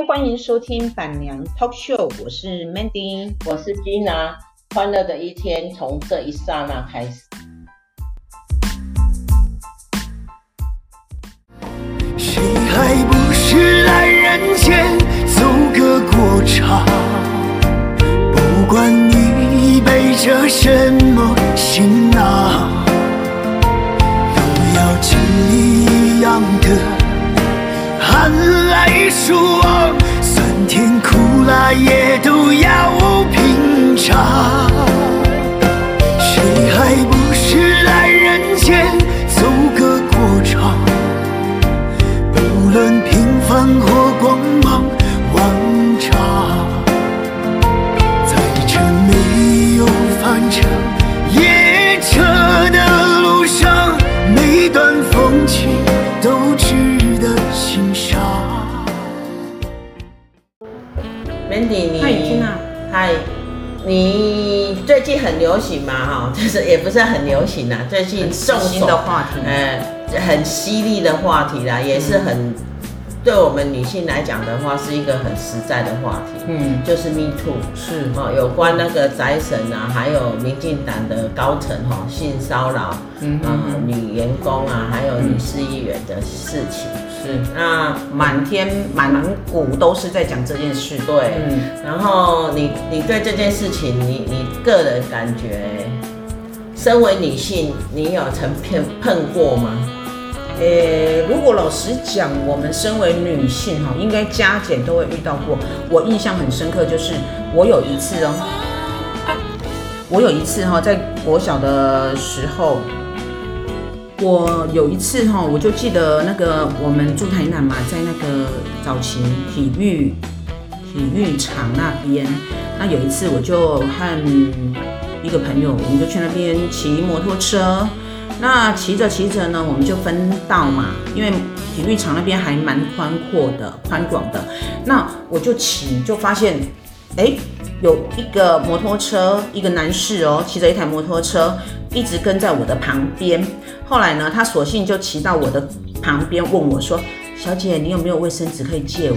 欢迎收听板娘 Talk Show，我是 Mandy，我是 Gina，欢乐的一天从这一刹那开始。谁还不是来人间走个过场？不管你背着什么行囊，都要经历一样的。寒来暑往，也都要品尝。最近很流行嘛？哈，就是也不是很流行啦，最近重新的话题，呃，很犀利的话题啦，也是很。嗯对我们女性来讲的话，是一个很实在的话题，嗯，就是 Me Too，是。哦，有关那个宅神啊，还有民进党的高层哈性骚扰，嗯女员工啊，还有女市议员的事情，是那满天满谷都是在讲这件事，对，嗯，然后你你对这件事情，你你个人感觉，身为女性，你有曾碰碰过吗？呃、欸，如果老实讲，我们身为女性哈，应该加减都会遇到过。我印象很深刻，就是我有一次哦，我有一次哈，在国小的时候，我有一次哈，我就记得那个我们住台南嘛，在那个早期体育体育场那边，那有一次我就和一个朋友，我们就去那边骑摩托车。那骑着骑着呢，我们就分道嘛，因为体育场那边还蛮宽阔的、宽广的。那我就骑，就发现，哎，有一个摩托车，一个男士哦，骑着一台摩托车，一直跟在我的旁边。后来呢，他索性就骑到我的旁边，问我说：“小姐，你有没有卫生纸可以借我？”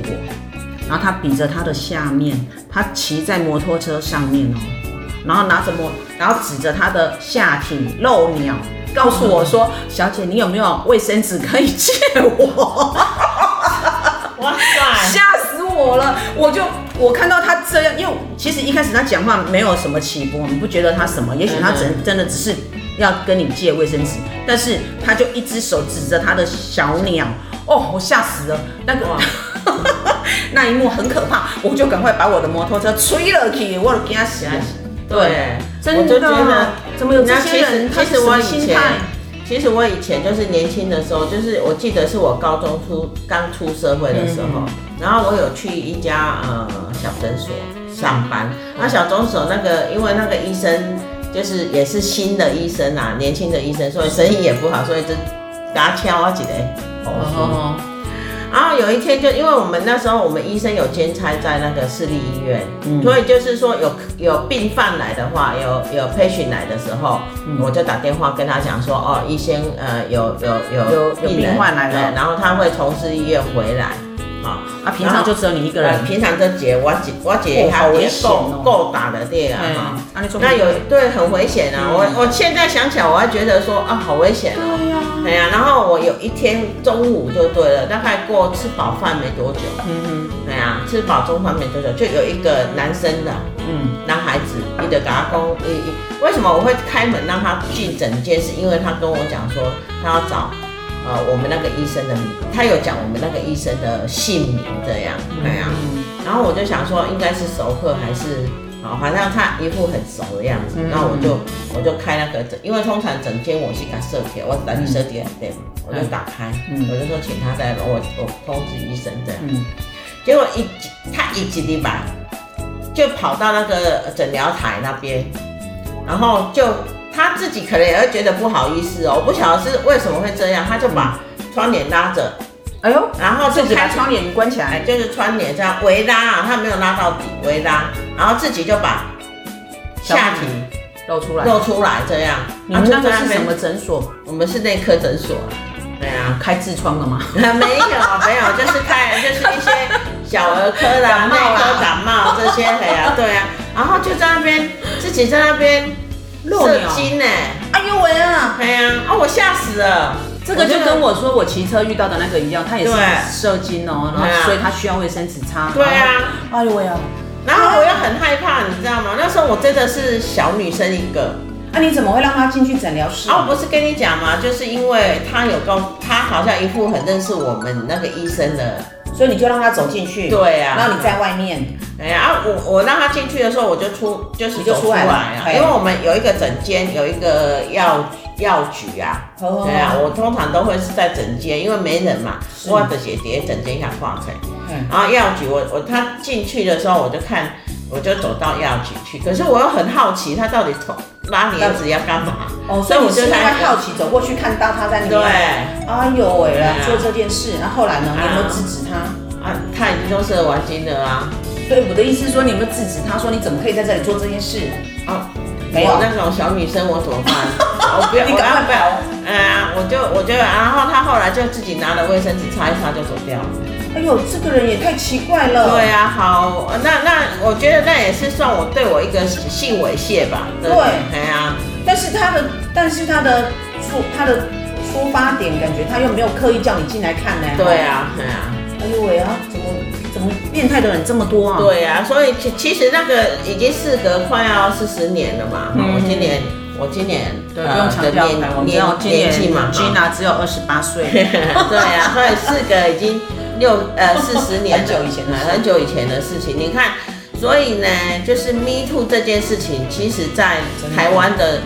然后他比着他的下面，他骑在摩托车上面哦，然后拿着摩，然后指着他的下体露鸟。告诉我说，小姐，你有没有卫生纸可以借我？哇塞，吓死我了！我就我看到他这样，因为其实一开始他讲话没有什么起伏，你不觉得他什么？也许他真真的只是要跟你借卫生纸，但是他就一只手指着他的小鸟，哦，我吓死了！那个 那一幕很可怕，我就赶快把我的摩托车吹了去，我给他洗来洗。对，真的，得怎么有这些人？其实我以前，其实我以前就是年轻的时候，就是我记得是我高中出刚出社会的时候，嗯、然后我有去一家呃小诊所上班。那、嗯、小诊所那个，因为那个医生就是也是新的医生啊，年轻的医生，所以生意也不好，所以就给他挑啊几个。哦。然后有一天，就因为我们那时候我们医生有兼差在那个市立医院，嗯、所以就是说有有病犯来的话，有有 patient 来的时候，嗯、我就打电话跟他讲说，哦，医生，呃，有有有有有病患来了，然后他会从市医院回来。啊，啊，平常就只有你一个人。平常这姐我姐我姐她也够够打的对啊，哈。那有对很危险啊，我我现在想起来我还觉得说啊好危险哦。对呀。哎呀，然后我有一天中午就对了，大概过吃饱饭没多久，嗯嗯，对呀，吃饱中饭没多久，就有一个男生的，嗯，男孩子，你的打工，为什么我会开门让他进整间？是因为他跟我讲说他要找。呃，我们那个医生的名，他有讲我们那个医生的姓名这样，对呀、嗯。然后我就想说，应该是熟客还是啊，反正他一副很熟的样子。然后我就我就开那个诊，因为通常整间我是给他设计，我只来你设计对，我就打开，嗯、我就说请他在我我通知医生这样。嗯、结果一他一进的吧，就跑到那个诊疗台那边，然后就。他自己可能也会觉得不好意思哦，我不晓得是为什么会这样，他就把窗帘拉着，哎呦，然后自己把窗帘关起来，就是窗帘这样围拉啊，他没有拉到底，围拉，然后自己就把下体露出来，露出来这样。你们那个是什么诊所？我们是内科诊所。对啊，开痔疮的吗？没有没有，就是开就是一些。小儿科啦、内科感冒这些，哎呀，对啊，然后就在那边自己在那边射精呢，哎呦喂啊，哎呀，啊我吓死了，这个就跟我说我骑车遇到的那个一样，他也是射精哦，然后所以他需要卫生纸擦，对啊，哎呦喂啊，然后我又很害怕，你知道吗？那时候我真的是小女生一个。那、啊、你怎么会让他进去诊疗室？啊，我，不是跟你讲吗？就是因为他有告，他好像一副很认识我们那个医生的，所以你就让他走进去。对啊，然后你在外面。哎呀、啊，我我让他进去的时候，我就出，就是就出来啊，因为我们有一个诊间，有一个药药局啊。对啊，我通常都会是在诊间，因为没人嘛，我的姐姐诊间想挂彩。然后药局，我我他进去的时候，我就看。我就走到药局去，可是我又很好奇，他到底从拉帘子要干嘛？哦，所以我就因为好奇走过去，看到他在那边。对，哎呦喂了，做这件事，那后来呢？你有没有制止他？啊，他已经都是玩心的啊。对，我的意思是说，你有没有制止他？说你怎么可以在这里做这件事？啊，没有那种小女生，我怎么办？我不要，你赶快不要。嗯，我就我就，然后他后来就自己拿了卫生纸擦一擦就走掉了。哎呦，这个人也太奇怪了。对啊，好，那那我觉得那也是算我对我一个性猥亵吧。对，对啊。但是他的，但是他的出他的出发点，感觉他又没有刻意叫你进来看呢。对啊，对啊。哎呦喂啊，怎么怎么变态的人这么多啊？对啊，所以其其实那个已经事隔快要四十年了嘛。嗯。我今年我今年对不用强调，年年纪嘛，Gina 只有二十八岁。对啊，所以事隔已经。六呃四十年很久以前了，很久以前的事情。你看，所以呢，就是 Me Too 这件事情，其实在台湾的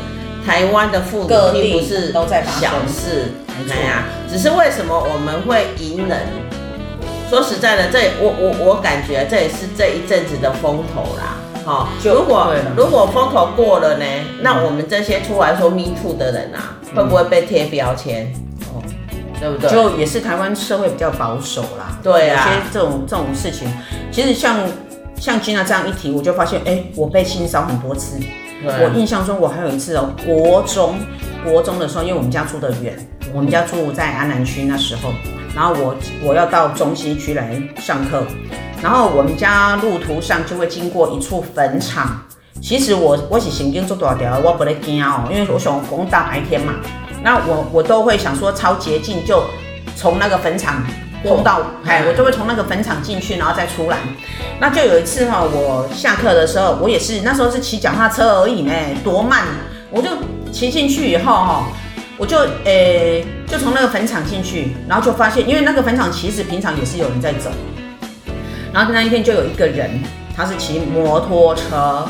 台湾的妇女并不是都在小事，对呀。只是为什么我们会隐忍？说实在的，这我我我感觉这也是这一阵子的风头啦。好，如果如果风头过了呢，那我们这些出来说 Me Too 的人啊，会不会被贴标签？对不对？就也是台湾社会比较保守啦。对啊，有些这种这种事情，其实像像 Gina 这样一提，我就发现，哎，我被性骚很多次。我印象中，我还有一次哦，国中国中的时候，因为我们家住得远，我们家住在安南区那时候，然后我我要到中西区来上课，然后我们家路途上就会经过一处坟场。其实我我是神经做大条，我不得惊哦，因为我想讲大白天嘛。那我我都会想说超捷径，就从那个坟场通到，哎，我就会从那个坟场进去，然后再出来。那就有一次哈，我下课的时候，我也是那时候是骑脚踏车而已呢，多慢，我就骑进去以后哈，我就诶就从那个坟场进去，然后就发现，因为那个坟场其实平常也是有人在走，然后那一天就有一个人，他是骑摩托车，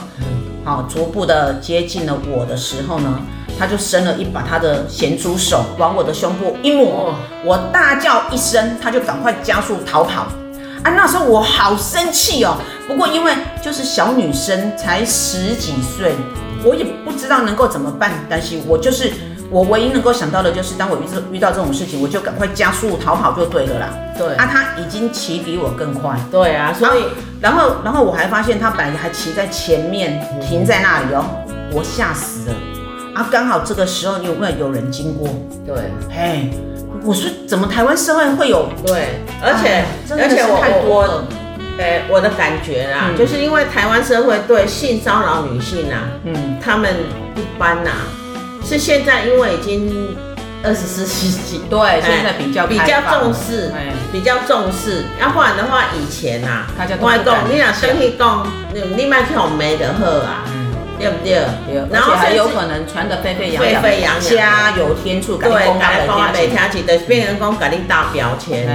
好，逐步的接近了我的时候呢。他就伸了一把他的咸猪手往我的胸部一抹，我大叫一声，他就赶快加速逃跑。啊，那时候我好生气哦。不过因为就是小女生，才十几岁，我也不知道能够怎么办。但是我就是我唯一能够想到的就是，当我遇遇到这种事情，我就赶快加速逃跑就对了啦。对啊，他已经骑比我更快。对啊，所以然后然后我还发现他本来还骑在前面，停在那里哦，我吓死了。啊，刚好这个时候有没有有人经过？对，嘿，我说怎么台湾社会会有？对，而且而且我我，哎，我的感觉啊，就是因为台湾社会对性骚扰女性啊，嗯，他们一般呐，是现在因为已经二十四世纪，对，现在比较比较重视，比较重视，要不然的话以前呐，大家都不敢，你俩生气讲，你你麦去红梅的喝啊。对不对？然后还有可能传得沸沸扬扬，沸沸扬扬，加油添醋，对，改来讲没听起的，变成讲给你打标签，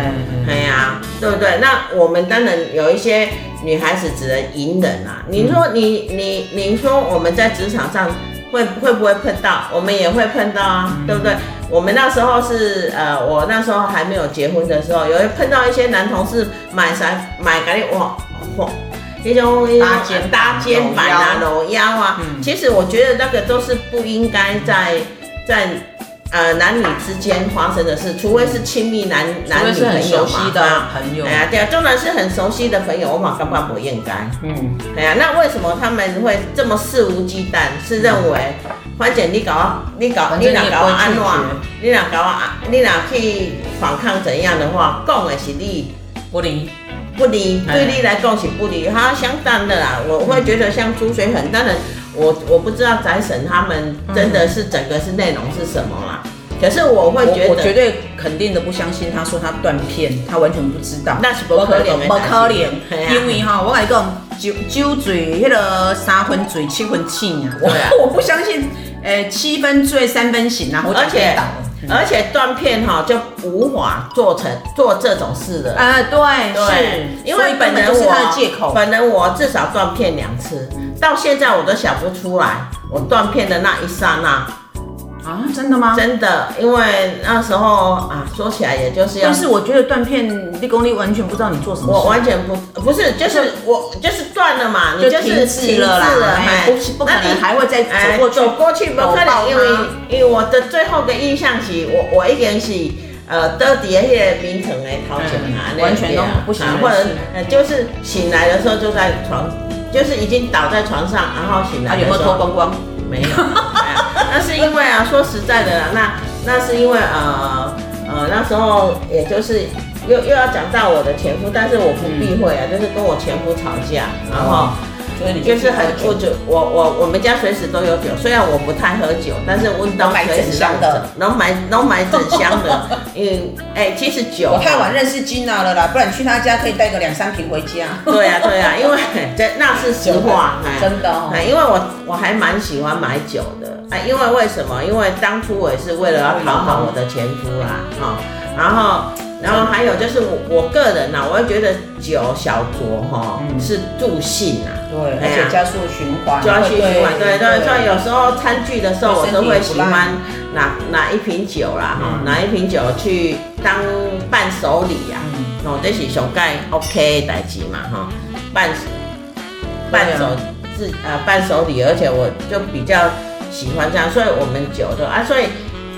哎呀，对不对？那我们当然有一些女孩子只能隐忍啊。你说你你你说我们在职场上会会不会碰到？我们也会碰到啊，对不对？我们那时候是呃，我那时候还没有结婚的时候，有会碰到一些男同事买啥买咖喱哇哇。那种搭肩搭肩板啊，搂腰啊，其实我觉得那个都是不应该在在呃男女之间发生的事，除非是亲密男男女朋友嘛，朋友，哎呀，对啊，纵然是很熟悉的朋友，我嘛根本不应该，嗯，哎呀，那为什么他们会这么肆无忌惮？是认为反正你搞，你搞你俩搞我安怎，你俩搞我，你俩去反抗怎样的话，讲的是你不灵。不离，对你来讲是不利。它相当的啦，我会觉得像猪水很，当然我我不知道宅神他们真的是整个是内容是什么啦。可是我会觉得，我绝对肯定的不相信他说他断片，他完全不知道。那是不可能，不可能，因为哈，我跟你讲，酒酒醉那个三分醉七分醒啊，我我不相信，诶，七分醉三分醒啊，而且而且断片哈就无法做成做这种事的。啊，对对，因为本人我本人我至少断片两次，到现在我都想不出来，我断片的那一刹那。啊，真的吗？真的，因为那时候啊，说起来也就是要。但是我觉得断片立功力完全不知道你做什么。我完全不，不是，就是我就是断了嘛，你就是停了啦，不不可能还会再走过走过去，不可能，因为因为我的最后的印象是，我我一点是呃到底下那些名城的头前啊，完全都不行，或者就是醒来的时候就在床，就是已经倒在床上，然后醒来。啊有没有脱光光？没有。那是因为啊，说实在的啦，那那是因为呃呃那时候也就是又又要讲到我的前夫，但是我不避讳啊，就是跟我前夫吵架，然后。所就是很我就我我我们家随时都有酒，虽然我不太喝酒，但是温到随时香的，能买能买整箱的。嗯，哎，其实酒我太晚认识金娜了啦，不然你去他家可以带个两三瓶回家。对呀对呀，因为 这那是实话，真的。因为我我还蛮喜欢买酒的，哎，因为为什么？因为当初我也是为了要讨好我的前夫啦，哈，然后。然后还有就是我我个人呐、啊，我会觉得酒小酌哈是助兴啊，对，而且加速循环，加速循环，对对。所以有时候餐具的时候，我都会喜欢拿拿一瓶酒啦，哈，拿一瓶酒去当伴手礼呀，哦，这是上盖 OK 的代志嘛，哈，伴伴手自呃伴手礼，而且我就比较喜欢这样，所以我们酒就啊，所以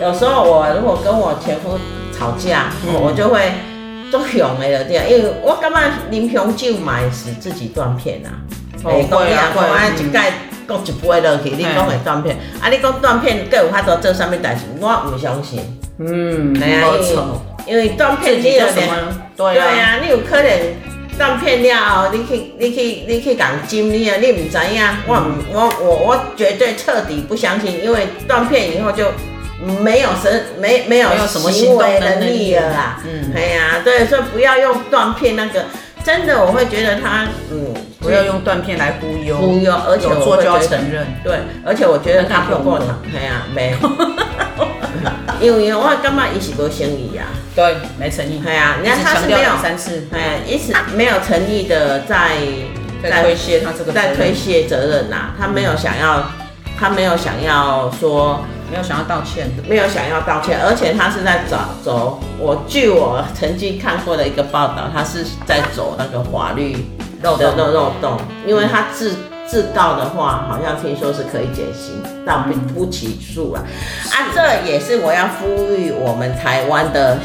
有时候我如果跟我前夫。吵架，我就会做熊的因为我感觉啉红酒嘛是自己断片啊。哎，讲你啊，讲啊，一盖讲一杯落去，你讲会断片，啊，你讲断片，各有法度做啥物代志，我唔相信。嗯，没错，因为断片你有什么？对啊，你有可能断片了，你去你去你去讲金你啊，你唔知影，我我我我绝对彻底不相信，因为断片以后就。没有神，没没有什么行为能力了啦。嗯，哎呀，对，所以不要用断片那个，真的我会觉得他，嗯，不要用断片来忽悠，忽悠，而且我做就要承认，对，而且我觉得他不过。堂，哎呀，没，因为我干嘛一起做生意呀？对，没诚意，哎呀，你看他是没有三次，哎，一直没有诚意的在在推卸他这个，在推卸责任呐，他没有想要，他没有想要说。没有想要道歉，没有想要道歉，而且他是在找走。我据我曾经看过的一个报道，他是在走那个法律的漏漏洞，因为他自自告的话，好像听说是可以减刑，但不不起诉啊。啊，这也是我要呼吁我们台湾的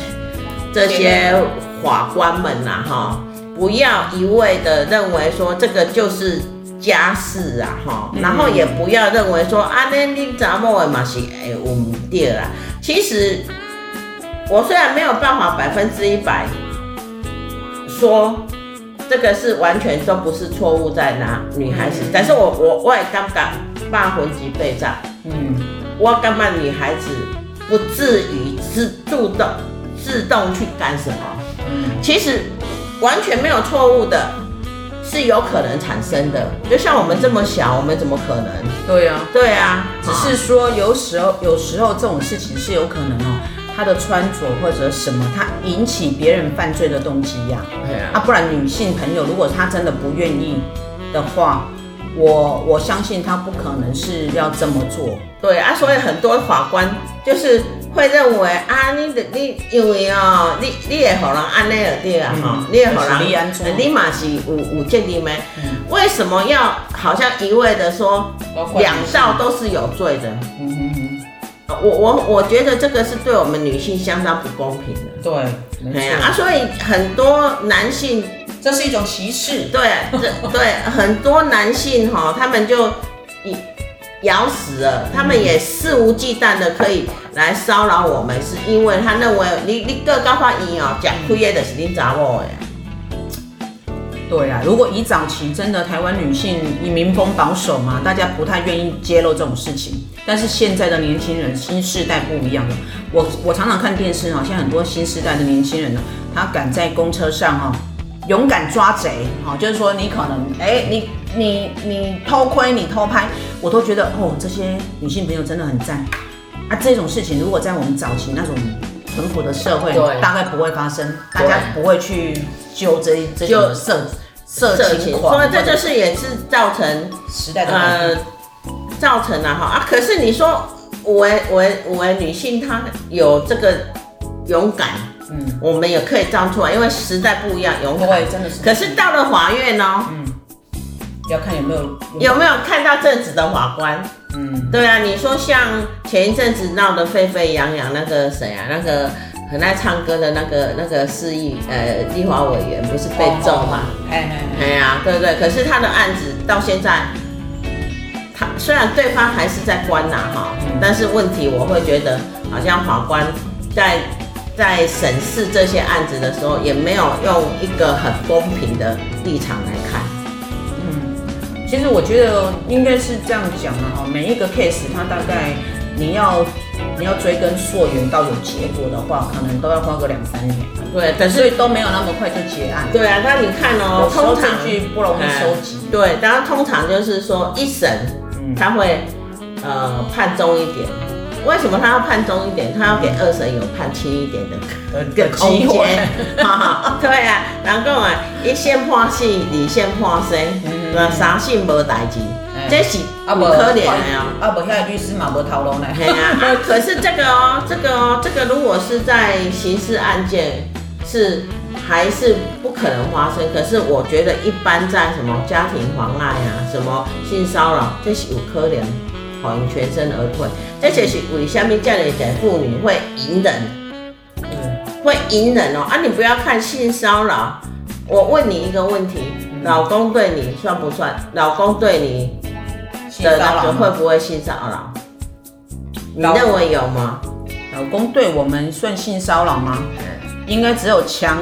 这些法官们呐，哈，不要一味的认为说这个就是。家事啊，哈，然后也不要认为说啊，那你怎么嘛是哎，我们对啦。其实我虽然没有办法百分之一百说这个是完全都不是错误在哪女孩子，但是我我我也感觉八分之被炸，嗯，我感觉女孩子不至于自主动自动去干什么，嗯，其实完全没有错误的。是有可能产生的，就像我们这么小，我们怎么可能？对呀，对啊，只是说有时候，有时候这种事情是有可能哦，他的穿着或者什么，他引起别人犯罪的动机呀。对啊，啊，不然女性朋友如果她真的不愿意的话，我我相信她不可能是要这么做。对啊，所以很多法官就是。会认为啊，你的你因为哦，你你也好人安内尔对啊哈，你也好人，你嘛是有有责任吗？为什么要好像一味的说两道都是有罪的？嗯我我我觉得这个是对我们女性相当不公平的。对，对啊，所以很多男性这是一种歧视。对，这对很多男性哈，他们就以。咬死了，他们也肆无忌惮的可以来骚扰我们，是因为他认为你你个高发音哦，讲亏的是你查某的，对啊，如果以早期真的台湾女性以民风保守嘛，大家不太愿意揭露这种事情。但是现在的年轻人，新世代不一样了。我我常常看电视哈，现在很多新世代的年轻人呢，他敢在公车上哈，勇敢抓贼哈，就是说你可能哎，你你你偷窥你偷拍，我都觉得哦，这些女性朋友真的很赞啊。这种事情如果在我们早期那种淳朴的社会，大概不会发生，大家不会去揪这这种色色情狂，所以这就是也是造成时代的呃。造成了哈啊！可是你说我我我女性她有这个勇敢，嗯，我们也可以站出来，因为时代不一样，勇敢，真的是。可是到了法院呢，嗯，要看有没有有没有看到正直的法官，嗯，对啊，你说像前一阵子闹得沸沸扬扬那个谁啊，那个很爱唱歌的那个那个市议呃立法委员不是被揍吗？哎哎哎呀，对不对？可是他的案子到现在。他虽然对方还是在关呐哈，但是问题我会觉得好像法官在在审视这些案子的时候，也没有用一个很公平的立场来看。嗯，其实我觉得应该是这样讲的哈，每一个 case 它大概你要你要追根溯源到有结果的话，可能都要花个两三年。对，可是所以都没有那么快就结案。对啊，那你看哦，通常证据不容易收集。对，然后通常就是说一审。他会呃判重一点，为什么他要判重一点？他要给二审有判轻一点的个空间。对啊，然后啊，一线破死，二线破生，那三线无代志，这是不可怜的哦。啊，不，那律师嘛无头路呢。嘿啊，可是这个哦，这个哦，这个如果是在刑事案件是。还是不可能发生。可是我觉得，一般在什么家庭妨碍啊，什么性骚扰，这是有可能，好像全身而退。这就是为什么这样的妇女会隐忍，嗯，会隐忍哦。啊，你不要看性骚扰，我问你一个问题：老公对你算不算？老公对你的那个会不会性骚扰？你认为有吗？老公对我们算性骚扰吗？应该只有强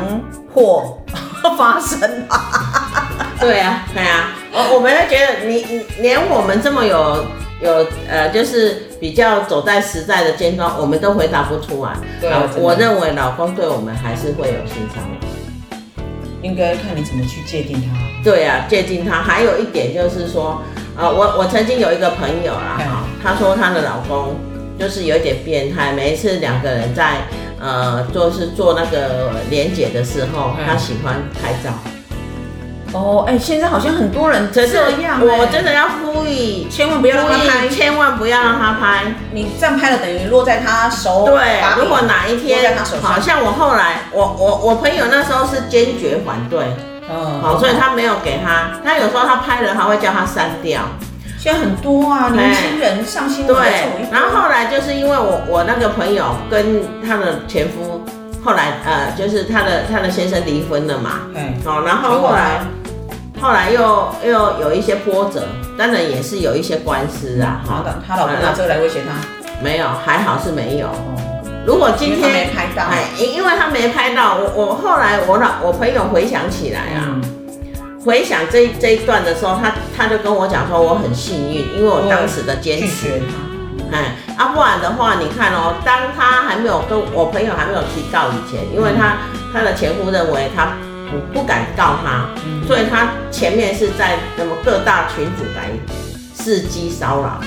迫 发生吧？对啊，对啊，我我们会觉得你你连我们这么有有呃，就是比较走在时代的尖端，我们都回答不出来。对啊，我认为老公对我们还是会有性骚扰，应该看你怎么去界定他。对啊，界定他。还有一点就是说，呃，我我曾经有一个朋友啦，哈，她说她的老公就是有一点变态，每一次两个人在。呃，就是做那个连结的时候，他喜欢拍照。哦，哎，现在好像很多人这样。我真的要呼吁，千万不要让他拍，千万不要让他拍。你这样拍了，等于落在他手。对，如果哪一天，好像我后来，我我我朋友那时候是坚决反对，嗯，好，所以他没有给他。他有时候他拍了，他会叫他删掉。现在很多啊，年轻人上新闻。对，然后后来就是因为我我那个朋友跟他的前夫后来呃，就是他的他的先生离婚了嘛，嗯，好，然后后来后来又又有一些波折，当然也是有一些官司啊。好的，他老公拿这个来威胁他？没有，还好是没有。如果今天没拍到，哎，因因为他没拍到，我我后来我老我朋友回想起来啊。回想这这一段的时候，他他就跟我讲说，我很幸运，因为我当时的坚持。哎，啊，不然的话，你看哦，当他还没有跟我朋友还没有提到以前，因为他他的前夫认为他不不敢告他，所以他前面是在什么各大群组改伺机骚扰，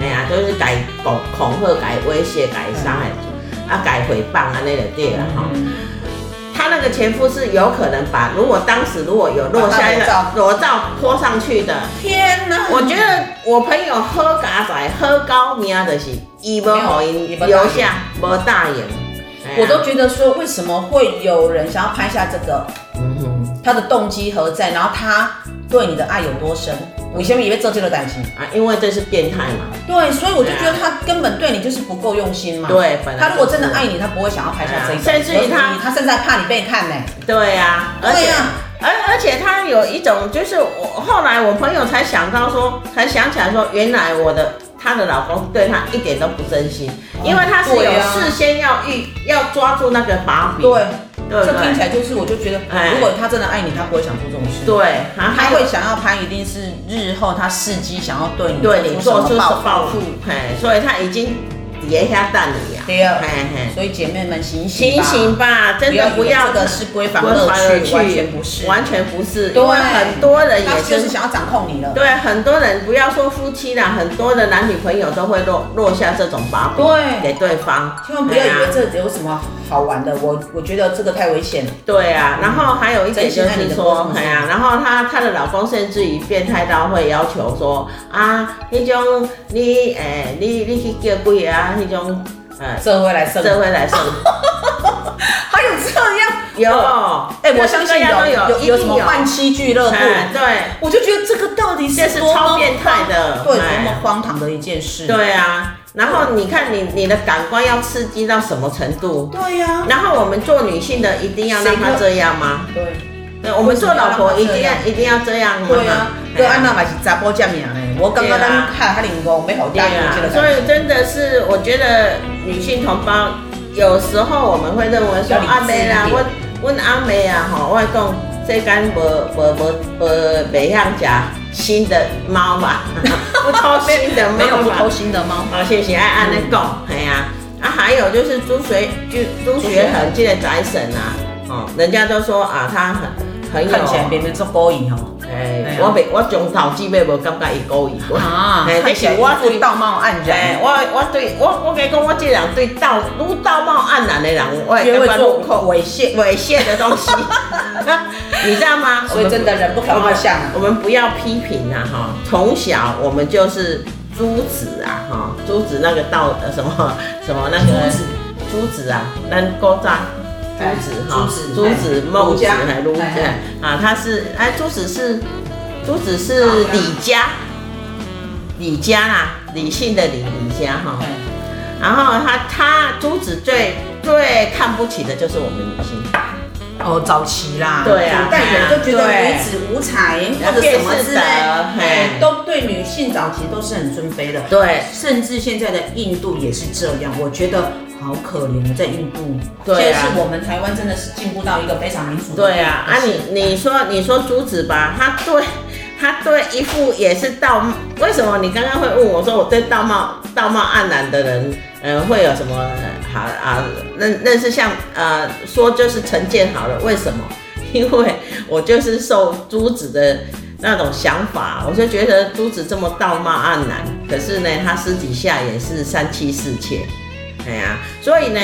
哎呀，就是改恐恐吓、改威胁、改伤害，啊，改诽谤啊那个对了哈。他那个前夫是有可能把，如果当时如果有落下一个裸照拖上去的，天哪！我觉得我朋友喝嘎仔喝高命的是，伊无好因留下无大眼，我都觉得说，为什么会有人想要拍下这个？嗯哼，他的动机何在？然后他对你的爱有多深？我以前以为这就是感情啊，因为这是变态嘛。对，所以我就觉得他根本对你就是不够用心嘛。对，他如果真的爱你，他不会想要拍下这个。甚至于他，他甚至还怕你被看呢。对呀，而且而而且他有一种，就是我后来我朋友才想到说，才想起来说，原来我的他的老公对她一点都不真心，因为她是有事先要预要抓住那个把柄。对。对对？这听起来就是，我就觉得，哎如果他真的爱你，他不会想做这种事。对，然后他会想要他，一定是日后他伺机想要对你对你做出报复，哎，所以他已经底下等你啊，对啊嘿嘿。所以姐妹们醒醒醒醒吧，真的不要以为这个是闺房规乐范趣，完全不是，完全不是，因为很多人他也就是想要掌控你了。对，很多人不要说夫妻啦，很多的男女朋友都会落落下这种把柄对。给对方，千万不要以为这有什么好玩的，我我觉得这个太危险。了。对啊，然后还有一点就是说哎呀，然后她她的老公甚至于变态到会要求说啊，那种你诶、你你去叫几个啊，那种嗯社会来生，社会来生。还有这样？有，哎、我相信有有一定有。什么换妻俱乐部，哎对，我就觉得这个到底这是是多么超变态的对，哎。多么荒唐的一件事。对啊，然后你看你你的感官要刺激到什么程度？对呀、然后我们做女性的一定要让她这样吗？对。对，我们做老婆一定要一定要这样吗？对啊，哎呀。哥安娜嘛是查甫这命呢，我刚刚咱看哈林公没好对大有这个，啊所以真的是，我觉得女性同胞有时候我们会认为说阿妹啦，一点。我我阿妹啊，吼，我会讲这间无无无无袂向食新的猫嘛，不偷新的猫吧没有不偷。新的猫。好，谢谢爱安的讲，哎呀，啊，还有就是朱学就朱学恒这个宅神啊，哦，人家都说啊，他很很有，看起来别人做勾引哦。哎我没我从头至尾无感觉伊故意过，啊，哎，看起来我对道貌岸哎，然，我我对我我跟你讲，我这个人对道如道貌岸然的人，我也学会做猥亵，猥亵的东西，你知道吗？所以真的人不可貌相。啊我们不要批评啊哈，从小我们就是朱子啊哈，朱子那个道呃什么什么那个朱子。朱子啊，那勾扎。朱哎子哈，朱子孟子儒家还儒哎家啊，他是哎，朱子是朱子是李家，李家啦，理性的李李家哈。哎。然后他他朱子最最看不起的就是我们女性，哦，早期啦，对啊古代人都觉得女子无才或者什么之类，嘿哎，都对女性早期都是很尊卑的。对。甚至现在的印度也是这样，我觉得好可怜，在印度，对啊。是我们台湾真的是进步到一个非常民主的对啊，啊你你说你说朱子吧，他对 他对一副也是道，为什么你刚刚会问我说我对道貌道貌岸然的人，嗯、会有什么好啊认认识像呃说就是成见好了，为什么？因为我就是受朱子的那种想法，我就觉得朱子这么道貌岸然，可是呢，他私底下也是三妻四妾，哎呀、所以呢。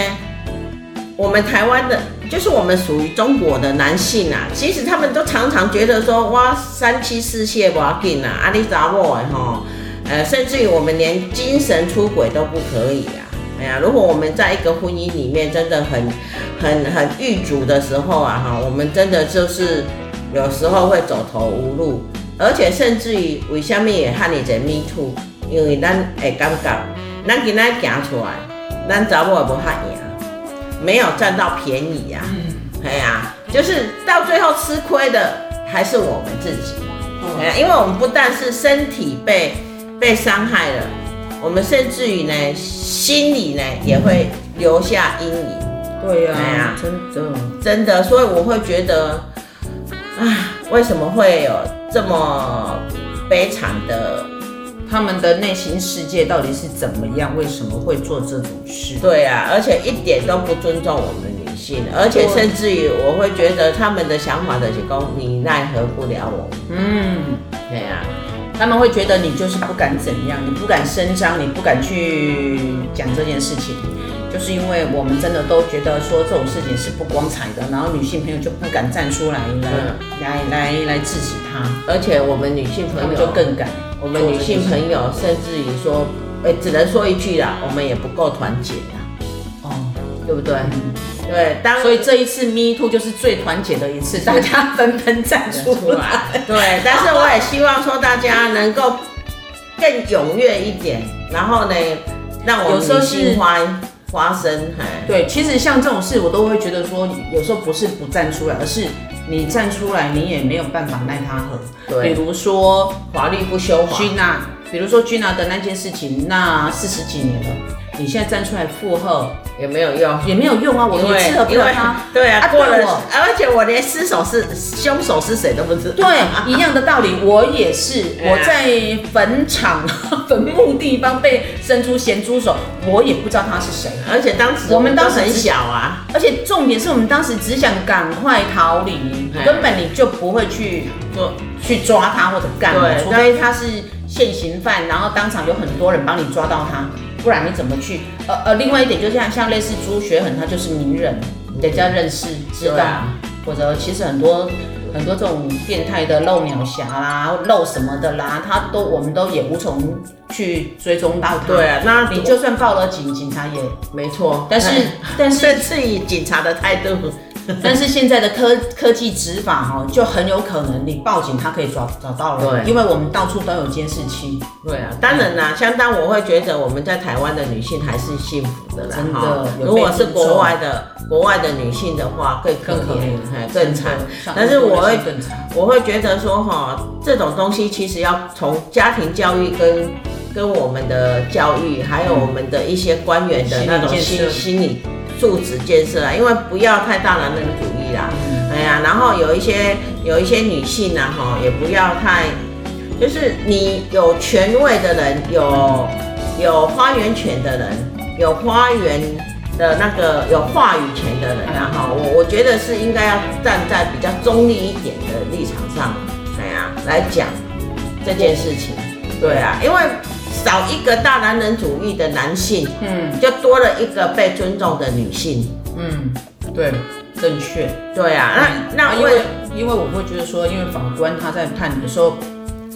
我们台湾的，就是我们属于中国的男性啊，其实他们都常常觉得说，哇，三妻四妾不要紧啊，阿里杂我哎哈，呃，甚至于我们连精神出轨都不可以啊。哎呀，如果我们在一个婚姻里面真的很、很、很遇阻的时候啊，哈，我们真的就是有时候会走投无路，而且甚至于为什么也喊你在 me too？因为咱会感觉，咱今仔行出来，咱查某也无遐赢。没有占到便宜呀、啊，嗯，哎呀，就是到最后吃亏的还是我们自己，哎呀，因为我们不但是身体被被伤害了，我们甚至于呢，心里呢也会留下阴影，对呀、哎呀真的，真的，所以我会觉得，啊，为什么会有这么悲惨的？他们的内心世界到底是怎么样？为什么会做这种事？对啊，而且一点都不尊重我们女性，而且甚至于我会觉得他们的想法的是讲，你奈何不了我。嗯，对啊，他们会觉得你就是不敢怎样，你不敢声张，你不敢去讲这件事情，就是因为我们真的都觉得说这种事情是不光彩的，然后女性朋友就不敢站出来来、来来来制止他，而且我们女性朋友就更敢。我们女性朋友甚至于说，哎、只能说一句啦，我们也不够团结啦，哦，对不对？嗯对，当所以这一次 Me Too 就是最团结的一次，大家纷纷站出来。对，但是我也希望说大家能够更踊跃一点，然后呢，让我们女性花花生，哎，对，其实像这种事，我都会觉得说，有时候不是不站出来，而是你站出来，你也没有办法奈他何。对比如说华丽不修华。Gina，比如说 Gina 的那件事情，那四十几年了，你现在站出来附和也没有用，也没有用啊，我也吃了不了他。对啊，过了我，而且我连失手是凶手是谁都不知道。对，一样的道理，我也是，我在坟场、坟墓地方被伸出咸猪手，我也不知道他是谁。而且当时我们都很小啊，而且重点是我们当时只想赶快逃离，根本你就不会去做去抓他或者干嘛，除非他是现行犯，然后当场有很多人帮你抓到他。不然你怎么去？呃呃，另外一点就像像类似朱学恒，他就是名人，人家认识知道，啊、或者其实很多很多这种变态的漏鸟侠啦、漏什么的啦，他都我们都也无从去追踪到他。对啊，那你就算报了警，警察也没错。但是 但是是以警察的态度。但是现在的科科技执法哦，就很有可能你报警，他可以找找到了。对，因为我们到处都有监视器。对啊，当然啦，相当我会觉得我们在台湾的女性还是幸福的啦。真的，如果是国外的国外的女性的话，更更可怜，更惨。但是我会我会觉得说哈，这种东西其实要从家庭教育跟跟我们的教育，还有我们的一些官员的那种心心理。素质建设啊，因为不要太大男人主义啦，哎呀，然后有一些有一些女性啊，哈，也不要太，就是你有权位的人，有有发言权的人，有花园的那个有话语权的人，然后我我觉得是应该要站在比较中立一点的立场上，哎呀，来讲这件事情，对啊，因为。少一个大男人主义的男性，嗯，就多了一个被尊重的女性，嗯，对，正确，对啊，那那因为因为我会觉得说，因为法官他在判的时候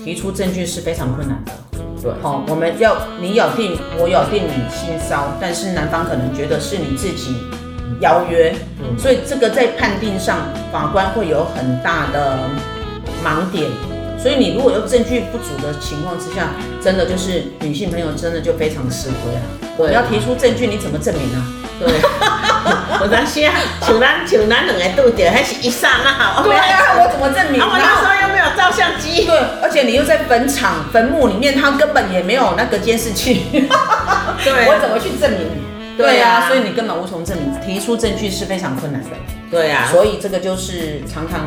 提出证据是非常困难的，对，好，我们要你咬定我咬定你性骚，但是男方可能觉得是你自己邀约，嗯，所以这个在判定上法官会有很大的盲点。所以你如果有证据不足的情况之下，真的就是女性朋友真的就非常吃亏啊！我要提出证据，你怎么证明啊？对，我在想，像咱像咱两个对点，还是一刹那好。对啊，我怎么证明？我那时候又没有照相机。对，而且你又在坟场、坟墓里面，他根本也没有那个监视器。对，我怎么去证明？对啊，所以你根本无从证明，提出证据是非常困难的。对啊，所以这个就是常常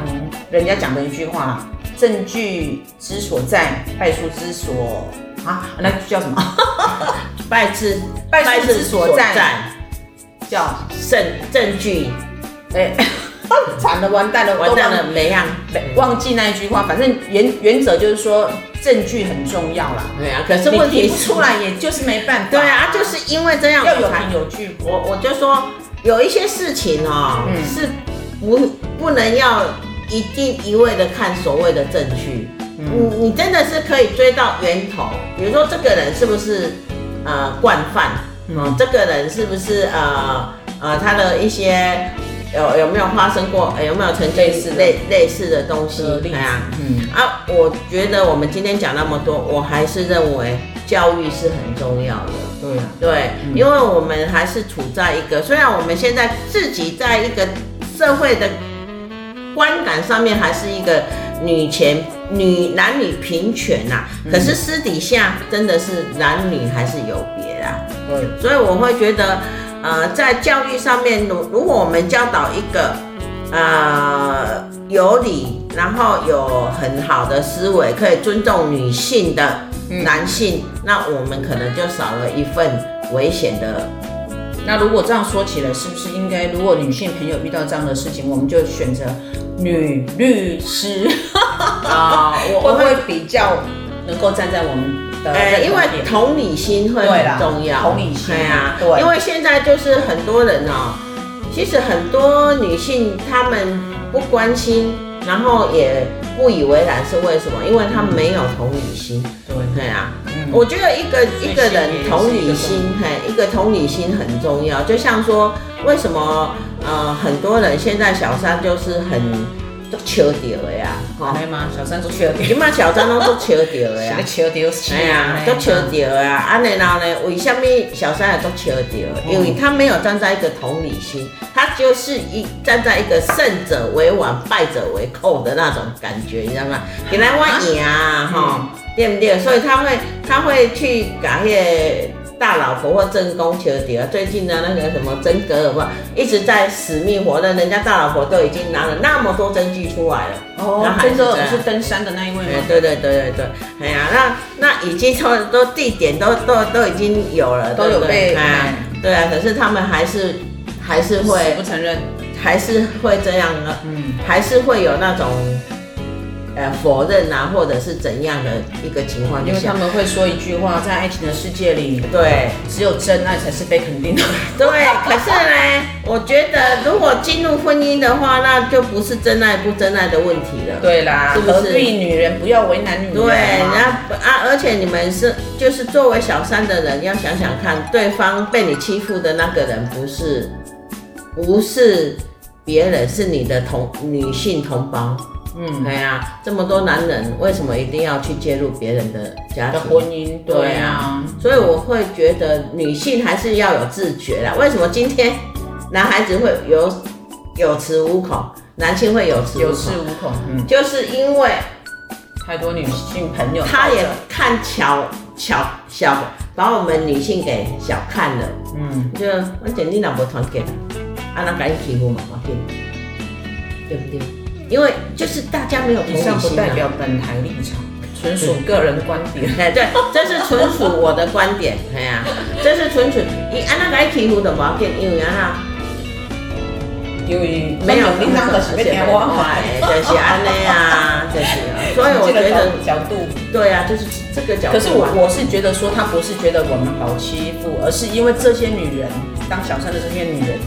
人家讲的一句话啦。证据之所在，败诉之所啊，那叫什么？败之败诉之所在，叫证证据。哎，惨了，完蛋了，完蛋了，没样，忘记那一句话。反正原原则就是说，证据很重要啦。对啊，可是问题出来，也就是没办法。对啊，就是因为这样，要有凭有据。我我就说，有一些事情哦，是不不能要。一定一味的看所谓的证据，你、嗯、你真的是可以追到源头，比如说这个人是不是呃惯犯，嗯、呃，这个人是不是呃呃他的一些有有没有发生过，有没有曾经类似类类似的东西，对啊，嗯。啊，我觉得我们今天讲那么多，我还是认为教育是很重要的，对啊，对，嗯、因为我们还是处在一个，虽然我们现在自己在一个社会的。观感上面还是一个女权、女男女平权呐、啊，可是私底下真的是男女还是有别啊。对，所以我会觉得，呃，在教育上面，如如果我们教导一个，呃，有理，然后有很好的思维，可以尊重女性的男性，嗯、那我们可能就少了一份危险的。那如果这样说起来，是不是应该，如果女性朋友遇到这样的事情，我们就选择女律师 啊？我会不会比较能够站在我们的？哎，因为同理心会很重要。同理心，对啊，对。因为现在就是很多人哦，其实很多女性她们不关心，然后也不以为然，是为什么？因为他没有同理心。对，对啊。我觉得一个一个人同理心，嘿，一个同理心很重要。就像说，为什么呃很多人现在小三就是很都笑掉的呀？哦，对吗？小三都笑掉，起码 小三都都笑掉的呀。求掉是呀，都求掉啊。啊，然后呢，为什么小三也都笑掉？因为他没有站在一个同理心，他就是一站在一个胜者为王，败者为寇的那种感觉，你知道吗？给来我赢啊，哈。对不对？所以他会，他会去搞那些大老婆或正宫求蝶啊，最近呢那个什么真格尔吧，一直在死命活的，人家大老婆都已经拿了那么多证据出来了。哦，真格尔不是登山的那一位吗？对对对对对，哎呀，那那已经都都地点都都都已经有了，都有被哎，对啊，可是他们还是还是会不承认，还是会这样的，嗯，还是会有那种。呃，否认啊，或者是怎样的一个情况？因为他们会说一句话，在爱情的世界里，对，只有真爱才是被肯定的。对，可是呢，我觉得如果进入婚姻的话，那就不是真爱不真爱的问题了。对啦，是不是？何必女人不要为难女人？对，然后啊，而且你们是就是作为小三的人，要想想看，对方被你欺负的那个人不是不是别人，是你的同女性同胞。嗯，对啊，这么多男人为什么一定要去介入别人的家庭的婚姻？对啊，所以我会觉得女性还是要有自觉啦。为什么今天男孩子会有有恃无恐，男性会有恃有恃无恐？嗯，就是因为太多女性朋友，他也看巧巧小把我们女性给小看了。嗯，就我简历两波团结，啊，那赶紧欺负嘛，对不对？因为就是大家没有同理心，以上不代表本台立场，纯属个人观点。哎，对，这是纯属我的观点。哎呀，这是纯属你安那来欺负的毛病，因为啊，因为没有平常的时间花坏，就是安内啊，就是。所以我觉得角度，对啊，就是这个角度。可是我我是觉得说，他不是觉得我们好欺负，而是因为这些女人当小三的这些女人。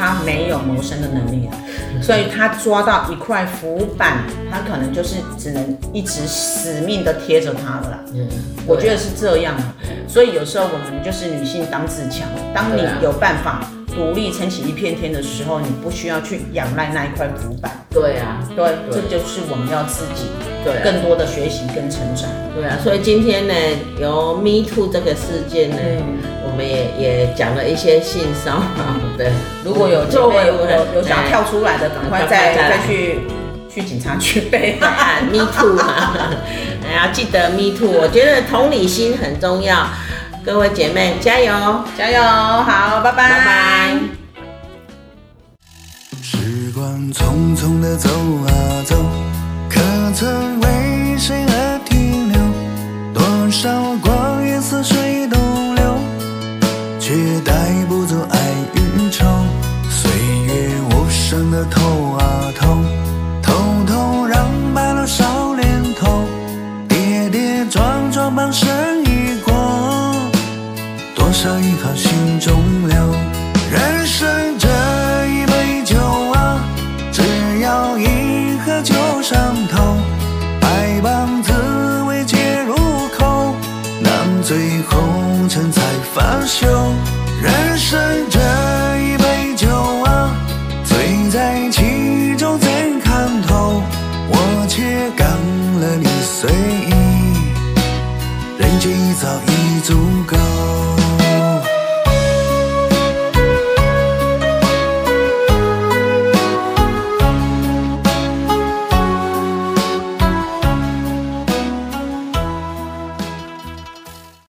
他没有谋生的能力了，所以他抓到一块浮板，他可能就是只能一直死命的贴着他了啦。嗯，我觉得是这样啊。所以有时候我们就是女性当自强，当你有办法独立撑起一片天的时候，你不需要去仰赖那一块浮板。对啊，对，这就是我们要自己对。更多的学习跟成长。对啊，所以今天呢，由 Me Too 这个事件呢。我们也也讲了一些性骚扰的，如果有作为有有想跳出来的，赶快再再去去警察局。备案，Me Too 啊，哎呀，记得 Me Too，我觉得同理心很重要，各位姐妹加油加油，好，拜拜拜拜。时光匆匆的走啊走，可曾为谁而停留？多少光阴似水东流。却带不走爱与愁，岁月无声的透口，